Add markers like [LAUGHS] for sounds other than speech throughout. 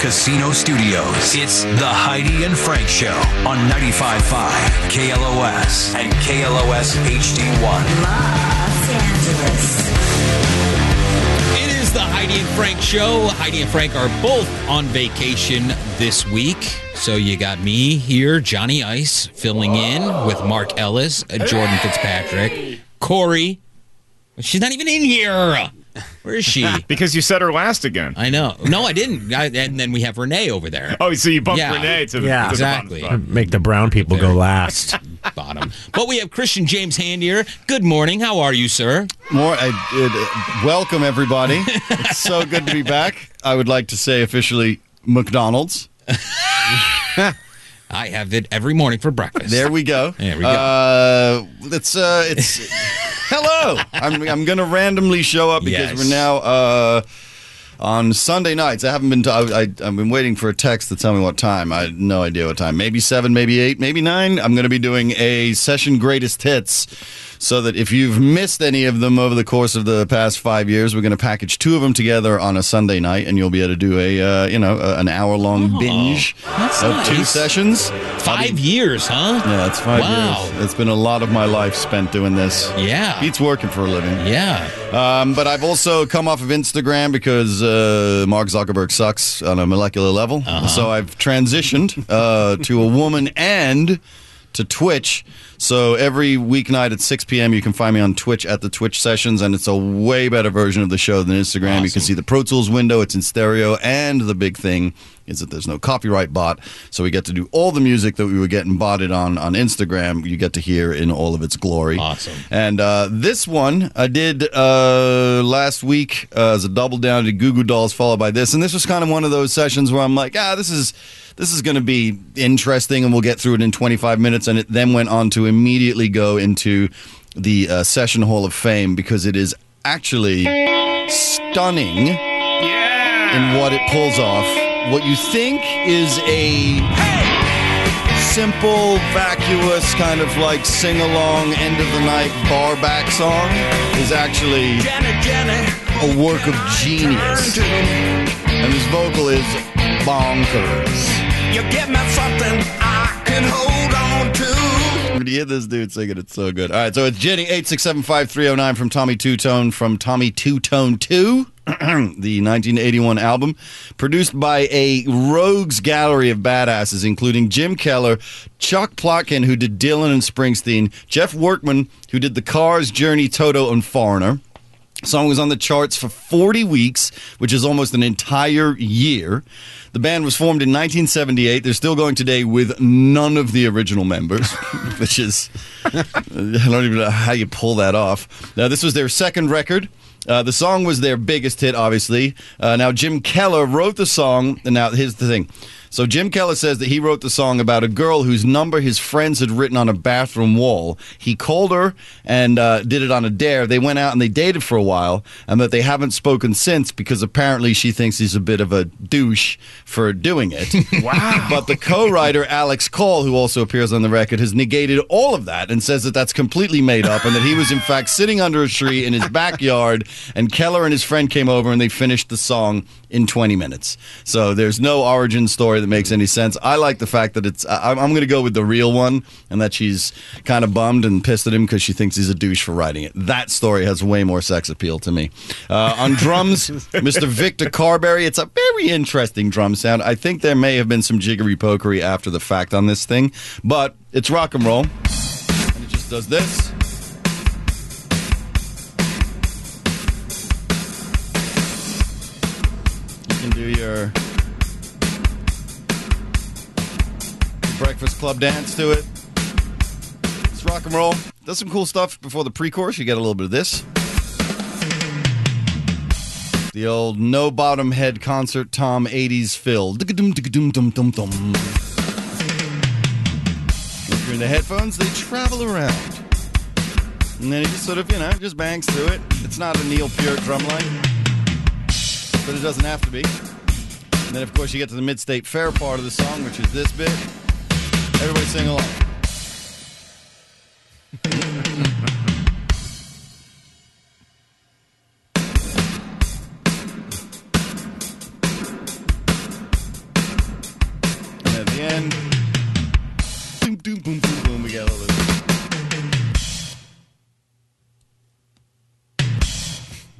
Casino Studios. It's the Heidi and Frank Show on 95.5 KLOS and KLOS HD1. Los Angeles. It is the Heidi and Frank show. Heidi and Frank are both on vacation this week. So you got me here, Johnny Ice, filling in with Mark Ellis, uh, Jordan Fitzpatrick, Corey. She's not even in here. Where is she? [LAUGHS] Because you said her last again. I know. No, I didn't. I, and then we have Renee over there. Oh, so you bumped Yeah. Renee to the, Yeah. to the bottom Exactly. spot. Make the brown people go last. [LAUGHS] Bottom. But we have Christian James Hand here. Good morning. How are you, sir? More, I, uh, welcome everybody. it's so good to be back. I would like to say officially McDonald's. [LAUGHS] I have it every morning for breakfast. There we go. There we go. Uh, it's uh, it's hello. I'm I'm gonna randomly show up because Yes. we're now uh on Sunday nights. I haven't been. To, I, I I've been waiting for a text to tell me what time. I had no idea what time. Maybe seven, maybe eight, maybe nine. I'm gonna be doing a session greatest hits. So that if you've missed any of them over the course of the past five years, we're going to package two of them together on a Sunday night, and you'll be able to do a uh, you know a, an hour long binge Oh, that's of two sessions. Five years, huh? Yeah, it's five Wow. years. It's been a lot of my life spent doing this. Yeah. Beats working for a living. Yeah. Um, but I've also come off of Instagram because uh, Mark Zuckerberg sucks on a molecular level. Uh-huh. So I've transitioned uh, to a woman and to Twitch. So every weeknight at 6 p.m., you can find me on Twitch at the Twitch sessions, and it's a way better version of the show than Instagram. You can see the Pro Tools window, it's in stereo, and the big thing is that there's no copyright bot. So we get to do all the music that we were getting botted on on Instagram, you get to hear in all of its glory. Awesome. And uh, this one I did uh, last week uh, as a double down to Goo Goo Dolls, followed by this. And this was kind of one of those sessions where I'm like, ah, this is this is going to be interesting, and we'll get through it in 25 minutes. And it then went on to immediately go into the uh, Session Hall of Fame because it is actually stunning in what it pulls off. What you think is a simple, vacuous, kind of like sing along, end of the night bar back song is actually a work of genius. And his vocal is bonkers. You give me something I can hold on to. You hear this dude singing, it's so good. All right, so it's Jenny eight six seven five three zero nine from Tommy Tutone from Tommy Tutone Two, [CLEARS THROAT] the nineteen eighty one album, produced by a rogues gallery of badasses, including Jim Keller, Chuck Plotkin, who did Dylan and Springsteen, Geoff Workman, who did The Cars, Journey, Toto, and Foreigner. Song was on the charts for 40 weeks, which is almost an entire year. The band was formed in 1978. They're still going today with none of the original members, [LAUGHS] which is, [LAUGHS] I don't even know how you pull that off. Now, this was their second record. Uh, the song was their biggest hit, obviously. Uh, now, Jim Keller wrote the song. And now, here's the thing. So, Jim Keller says that he wrote the song about a girl whose number his friends had written on a bathroom wall. He called her and uh, did it on a dare. They went out and they dated for a while, and that they haven't spoken since because apparently she thinks he's a bit of a douche for doing it. [LAUGHS] wow. But the co writer, Alex Call, who also appears on the record, has negated all of that and says that that's completely made up and that he was, in fact, sitting under a tree in his backyard, and Keller and his friend came over and they finished the song in 20 minutes. So there's no origin story that makes any sense. I like the fact that it's, I, I'm going to go with the real one and that she's kind of bummed and pissed at him because she thinks he's a douche for writing it. That story has way more sex appeal to me. Uh, on drums, [LAUGHS] Mr. Victor Carberry. It's a very interesting drum sound. I think there may have been some jiggery pokery after the fact on this thing, but it's rock and roll. And it just does this. You can do your Breakfast Club dance to it. It's rock and roll. Does some cool stuff before the pre-chorus. You get a little bit of this. The old no bottom head concert Tom 80s fill. If you're in the headphones, they travel around. And then he just sort of, you know, just bangs through it. It's not a Neil Peart drum line, but it doesn't have to be. And then, of course, you get to the mid-state fair part of the song, which is this bit. Everybody sing along. [LAUGHS] at the end.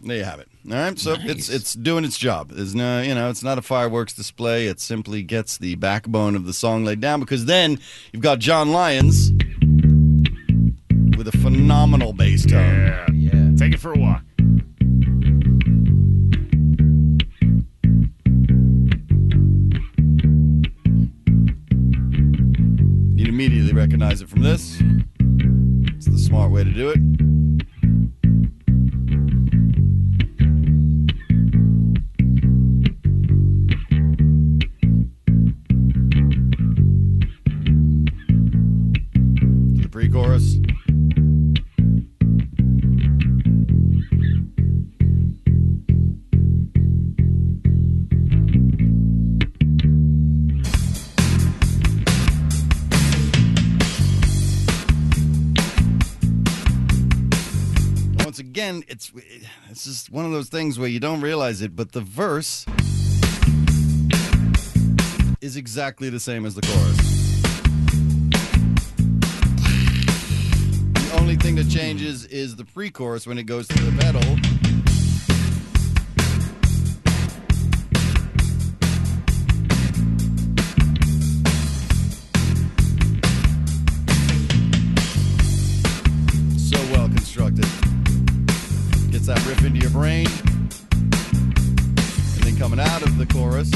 There you have it. All right, so it's it's doing its job. There's no, you know, it's not a fireworks display. It simply gets the backbone of the song laid down because then you've got John Lyons with a phenomenal bass tone. Yeah, yeah. Take it for a walk. You'd immediately recognize it from this. It's the smart way to do it. To the pre-chorus. Once again, it's it's just one of those things where you don't realize it, but the verse is exactly the same as the chorus. Thing that changes is the pre-chorus when it goes to the pedal. So well constructed. Gets that riff into your brain. And then coming out of the chorus.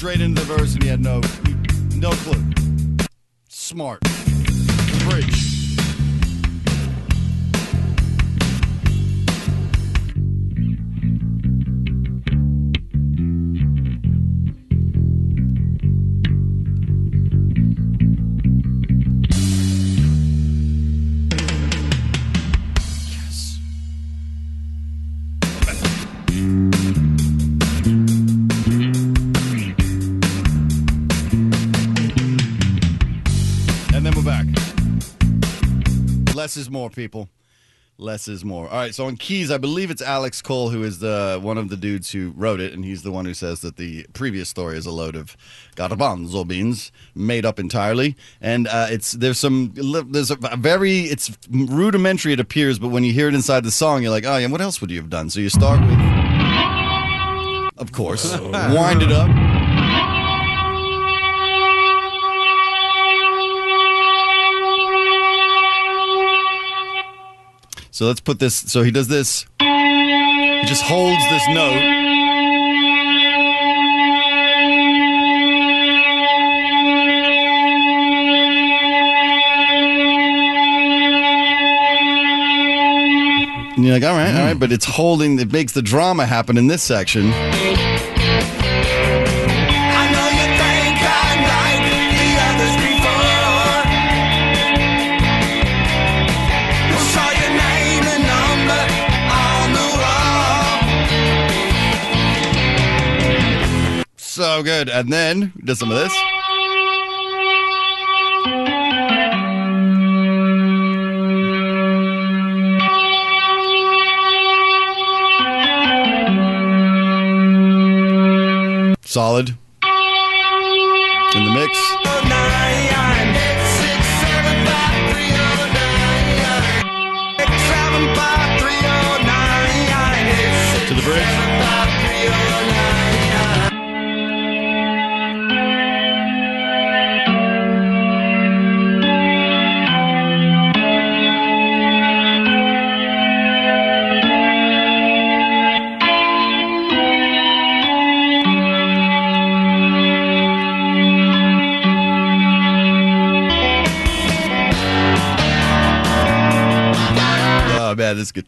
Straight into the verse, and he had no no clue. Smart. Bridge. Is more, people. Less is more. All right, so on keys, I believe it's Alex Call who is the one of the dudes who wrote it, and he's the one who says that the previous story is a load of garbanzo beans made up entirely. And uh, it's there's some there's a very it's rudimentary it appears, but when you hear it inside the song, you're like, oh yeah, what else would you have done? So you start with, of course, [LAUGHS] wind it up. So let's put this. So he does this. He just holds this note. And you're like, all right, all right, but it's holding. It makes the drama happen in this section. So good. And then he does some of this. Solid. In the mix. Nine, six, seven,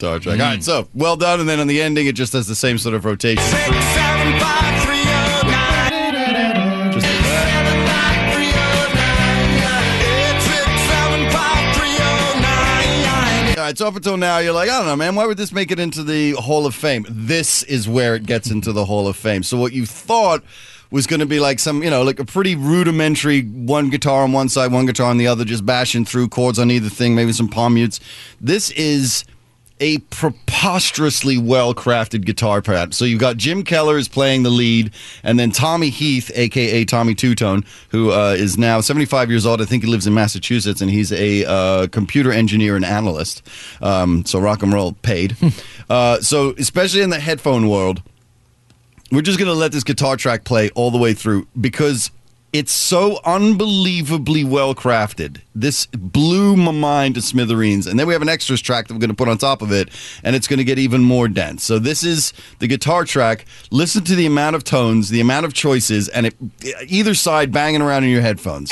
man, this guitar track. All right, mm. so well done. And then on the ending, it just has the same sort of rotation. Six, seven, five, three, oh, nine. Just like that. Seven, five, three, oh, nine. Eight, six, seven, five, three, oh, nine. All right, so up until now, you're like, I don't know, man. Why would this make it into the Hall of Fame? This is where it gets into the Hall of Fame. So what you thought was going to be like some, you know, like a pretty rudimentary one guitar on one side, one guitar on the other, just bashing through chords on either thing, maybe some palm mutes. This is a preposterously well crafted guitar pad. So you've got Jim Keller is playing the lead, and then Tommy Heath, aka Tommy Tutone, who uh, is now 75 years old. I think he lives in Massachusetts, and he's a uh, computer engineer and analyst. Um, so rock and roll paid. [LAUGHS] uh, so especially in the headphone world, we're just going to let this guitar track play all the way through because it's so unbelievably well crafted. This blew my mind to smithereens. And then we have an extras track that we're going to put on top of it, and it's going to get even more dense. So this is the guitar track. Listen to the amount of tones, the amount of choices, and it either side banging around in your headphones.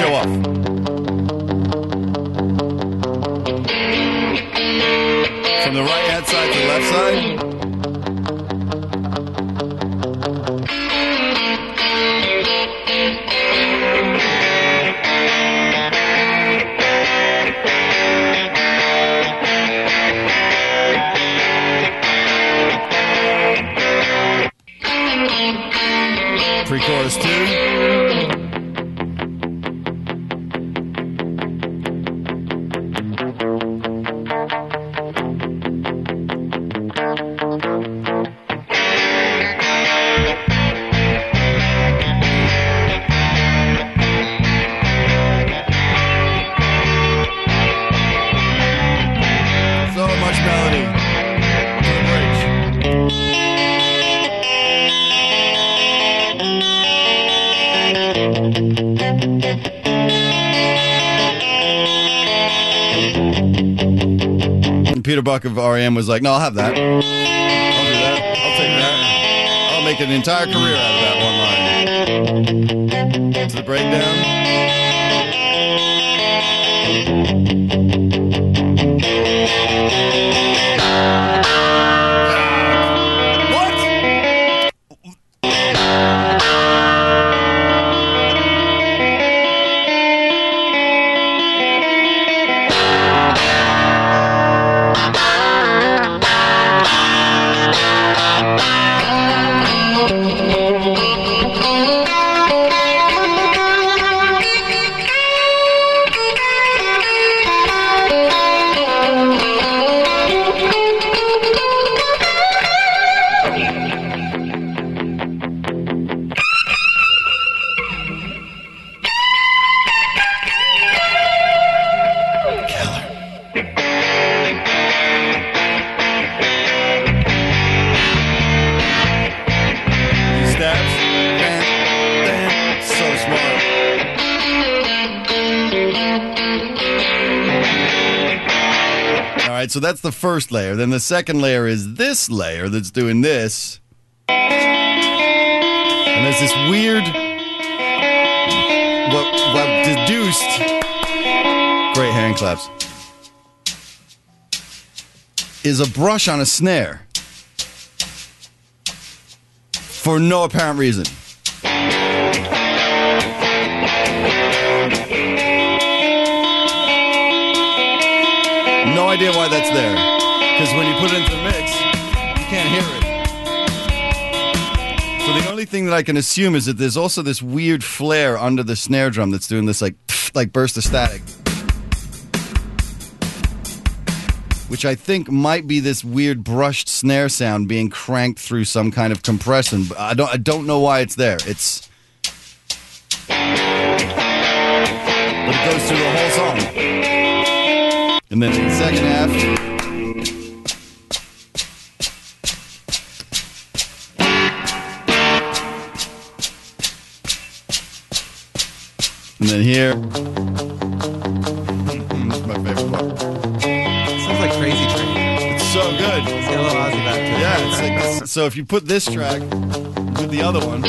Show off. From the right hand side to the left side. Peter Buck of REM was like, "No, I'll have that. I'll do that. I'll take that. I'll make an entire career out of that one line." To the breakdown. Right, so that's the first layer. Then the second layer is this layer that's doing this. And there's this weird, what, what deduced, great hand claps, is a brush on a snare for no apparent reason. Idea why that's there. Because when you put it into the mix, you can't hear it. So the only thing that I can assume is that there's also this weird flare under the snare drum that's doing this like like burst of static. Which I think might be this weird brushed snare sound being cranked through some kind of compression. But I don't I don't know why it's there. It's but it goes through the whole song. And then in the second half, and then here, mm, mm, this is my favorite part. Sounds like Crazy Train. It's so good. It's got a little Ozzy back to it. Yeah, it's like. So if you put this track with the other one,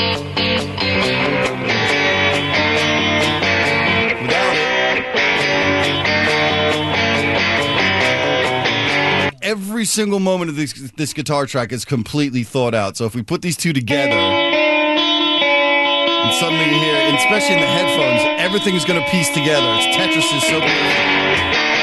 every single moment of this this guitar track is completely thought out. So if we put these two together, and suddenly you hear, especially in the headphones, everything's going to piece together. It's Tetris is so beautiful.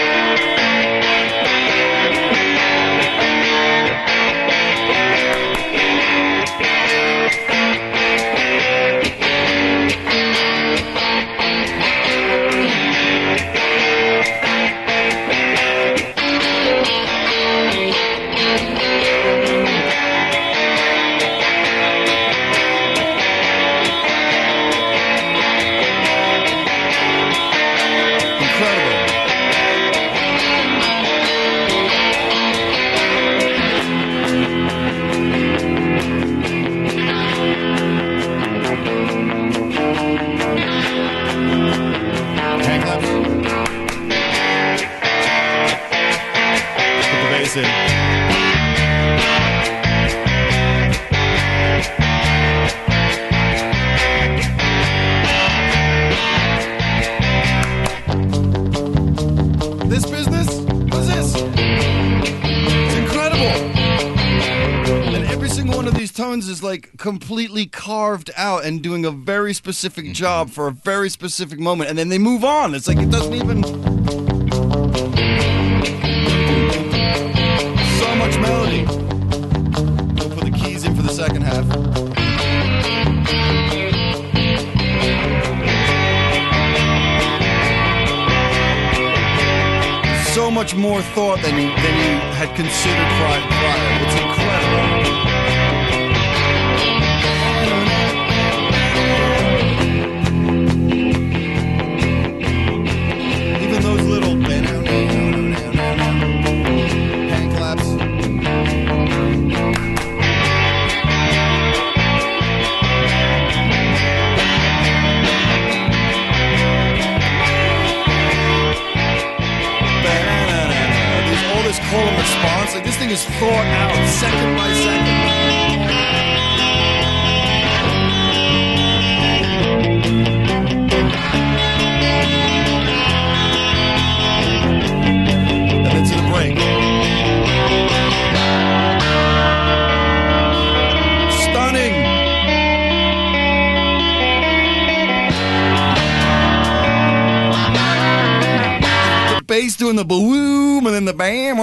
One of these tones is like completely carved out and doing a very specific mm-hmm. job for a very specific moment. And then they move on. It's like it doesn't even. So much melody. We'll put the keys in for the second half. so much more thought than you than you had considered prior. prior. Thought out second by second. And the break. Stunning. the bass doing the boom and then the bam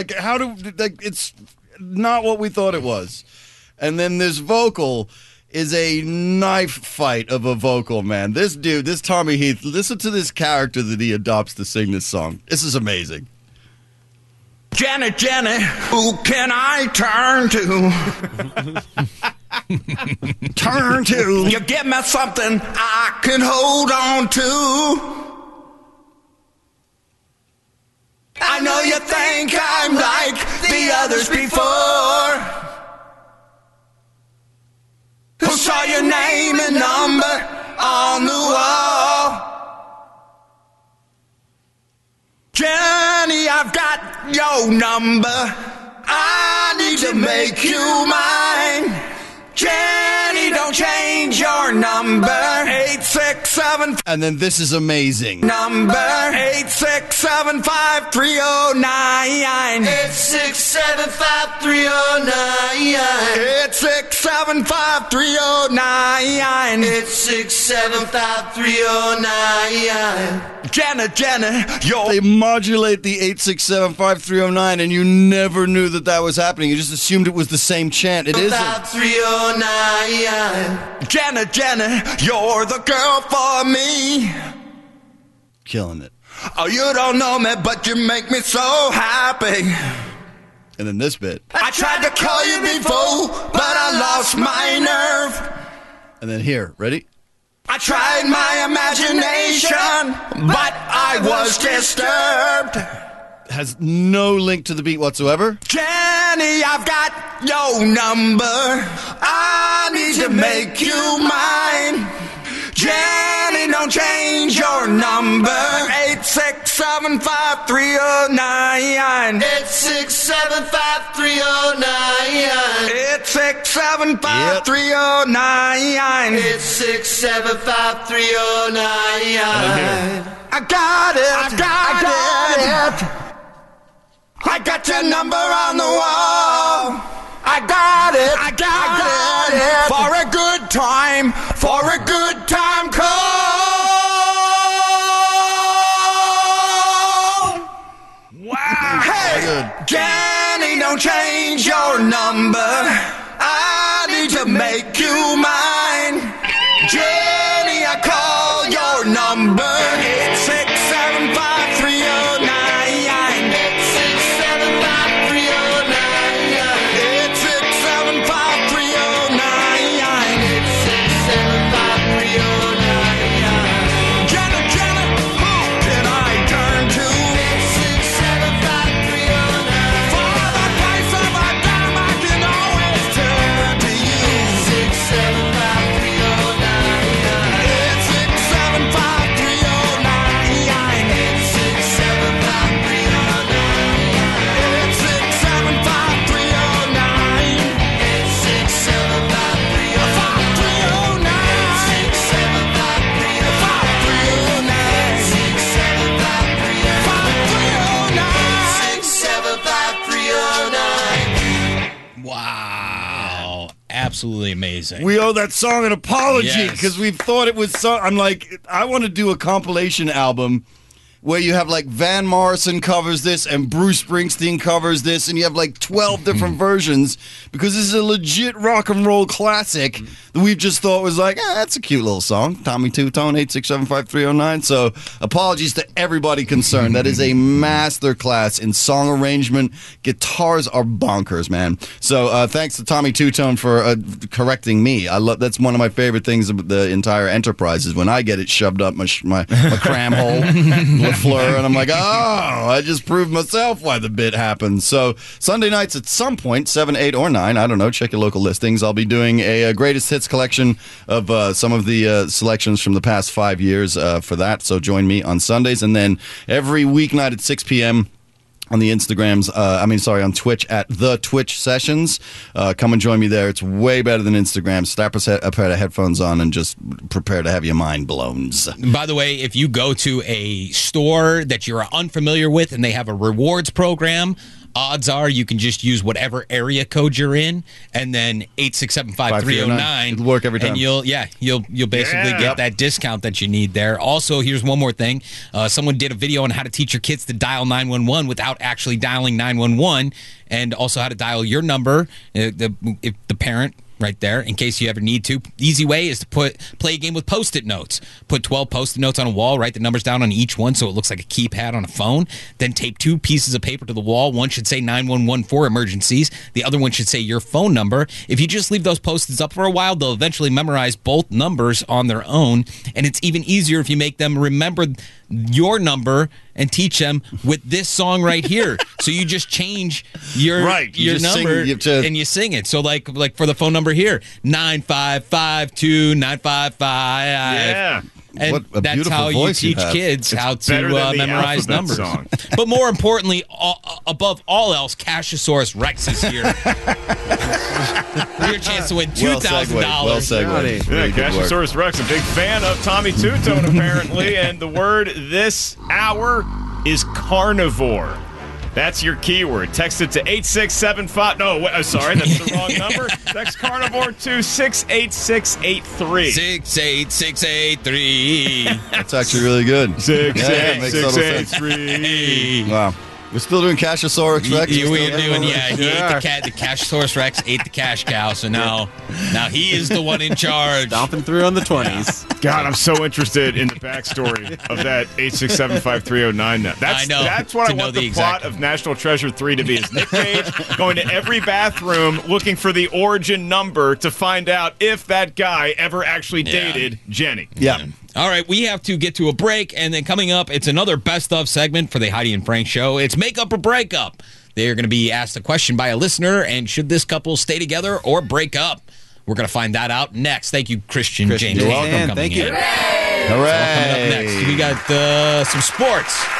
Like how do like it's not what we thought it was. And then this vocal is a knife fight of a vocal, man. This dude, this Tommy Heath, listen to this character that he adopts to sing this song. This is amazing. Jenny, Jenny, who can I turn to? [LAUGHS] turn to. You give me something I can hold on to. I know you think I'm like the others before. Who saw your name and number on the wall? Jenny, I've got your number. I need to make you mine. Jenny, don't change your number. 867 And then this is amazing. number 8675309 8675309 8675309 Jenna Jenna you're They modulate the 8675309 and you never knew that that was happening. You just assumed it was the same chant. It isn't. Jenna Jenna you're the girl for me Killing it. Oh you don't know me but you make me so happy And then this bit. I tried to call you before, but I lost my nerve. And then here. Ready? I tried my imagination, but I was disturbed. Has no link to the beat whatsoever. Jenny, I've got your number. I need to make you mine. Jenny, don't change your number. 8675309. 8675309. 8675309. 8675309. I got it. I got, it. I got your number on the wall. I got it. I got, it. For a good time. For a good time call. Wow. Hey, Jenny, don't change your number. I need to make you mine. Amazing. We owe that song an apology Yes. because we thought it was so. I'm like, I want to do a compilation album where you have like Van Morrison covers this and Bruce Springsteen covers this, and you have like 12 different [LAUGHS] versions because this is a legit rock and roll classic that we've just thought was like, ah, that's a cute little song. Tommy Tutone, 8675309. So apologies to everybody concerned. That is a [LAUGHS] master class in song arrangement. Guitars are bonkers, man. So uh, thanks to Tommy Tutone for uh, correcting me. I love that's one of my favorite things about the entire enterprise is when I get it shoved up my sh- my, my cram hole, [LAUGHS] Lafleur, and I'm like, oh, I just proved myself why the bit happens. So Sunday nights at some point, seven, eight, or nine, I don't know. Check your local listings. I'll be doing a, uh greatest hits collection of uh, some of the uh, selections from the past five years uh, for that. So join me on Sundays, and then every weeknight at 6 p.m on the Instagrams. Uh, I mean, sorry, on Twitch at the Twitch Sessions. Uh, come and join me there. It's way better than Instagram. Set, a pair of headphones on and just prepare to have your mind blown. By the way, if you go to a store that you're unfamiliar with and they have a rewards program, odds are you can just use whatever area code you're in and then 8675309 It'll work every time. and you'll yeah you'll you'll basically get that discount that you need there. Also here's one more thing. Uh, someone did a video on how to teach your kids to dial 911 without actually dialing 911 and also how to dial your number. Uh, the, if the parent right there in case you ever need to. Easy way is to put play a game with post-it notes. Put 12 post-it notes on a wall, write the numbers down on each one so it looks like a keypad on a phone. Then tape two pieces of paper to the wall. One should say 911 for emergencies. The other one should say your phone number. If you just leave those post-its up for a while, they'll eventually memorize both numbers on their own, and it's even easier if you make them remember your number and teach them with this song right here. [LAUGHS] so you just change your Right, you your just sing- number you to- and you sing it. So like like for the phone number here, nine five five two nine five five. Yeah. And What a that's how you voice you teach have. kids how to uh, memorize numbers. song. [LAUGHS] But more importantly, all, above all else, Cashosaurus Rex is here. Your chance to win two Well thousand segued. Well dollars. segued. Yeah, Really good Rex, a big fan of Tommy Tutone, apparently. [LAUGHS] and the word this hour is carnivore. That's your keyword. Text it to 8675. No, wait, uh, sorry, that's the wrong [LAUGHS] number. Text carnivore to 68683. Six eight six eight three. That's actually really good. Six, Yeah, yeah, eight, it makes six, total eight, sense. three. Wow. We're still doing Cashosaurus Rex. You, We're we still are doing, doing- yeah. He ate the cat. The Cashosaurus Rex ate the cash cow. So now, now he is the one in charge. Stomping through on the 20s. [LAUGHS] God, I'm so interested in the backstory of that 8675309 now. That's, I know, That's what I know want the the, exact- plot of National Treasure 3 to be is Nick Cage going to every bathroom looking for the origin number to find out if that guy ever actually Yeah. dated Jenny. Yeah. All right, we have to get to a break, and then coming up, it's another best of segment for the Heidi and Frank show. It's makeup or breakup. They are going to be asked a question by a listener, and should this couple stay together or break up? We're going to find that out next. Thank you, Christian, Christian James. James. Coming Thank you. in. Hooray. Coming up next, we got uh, some sports.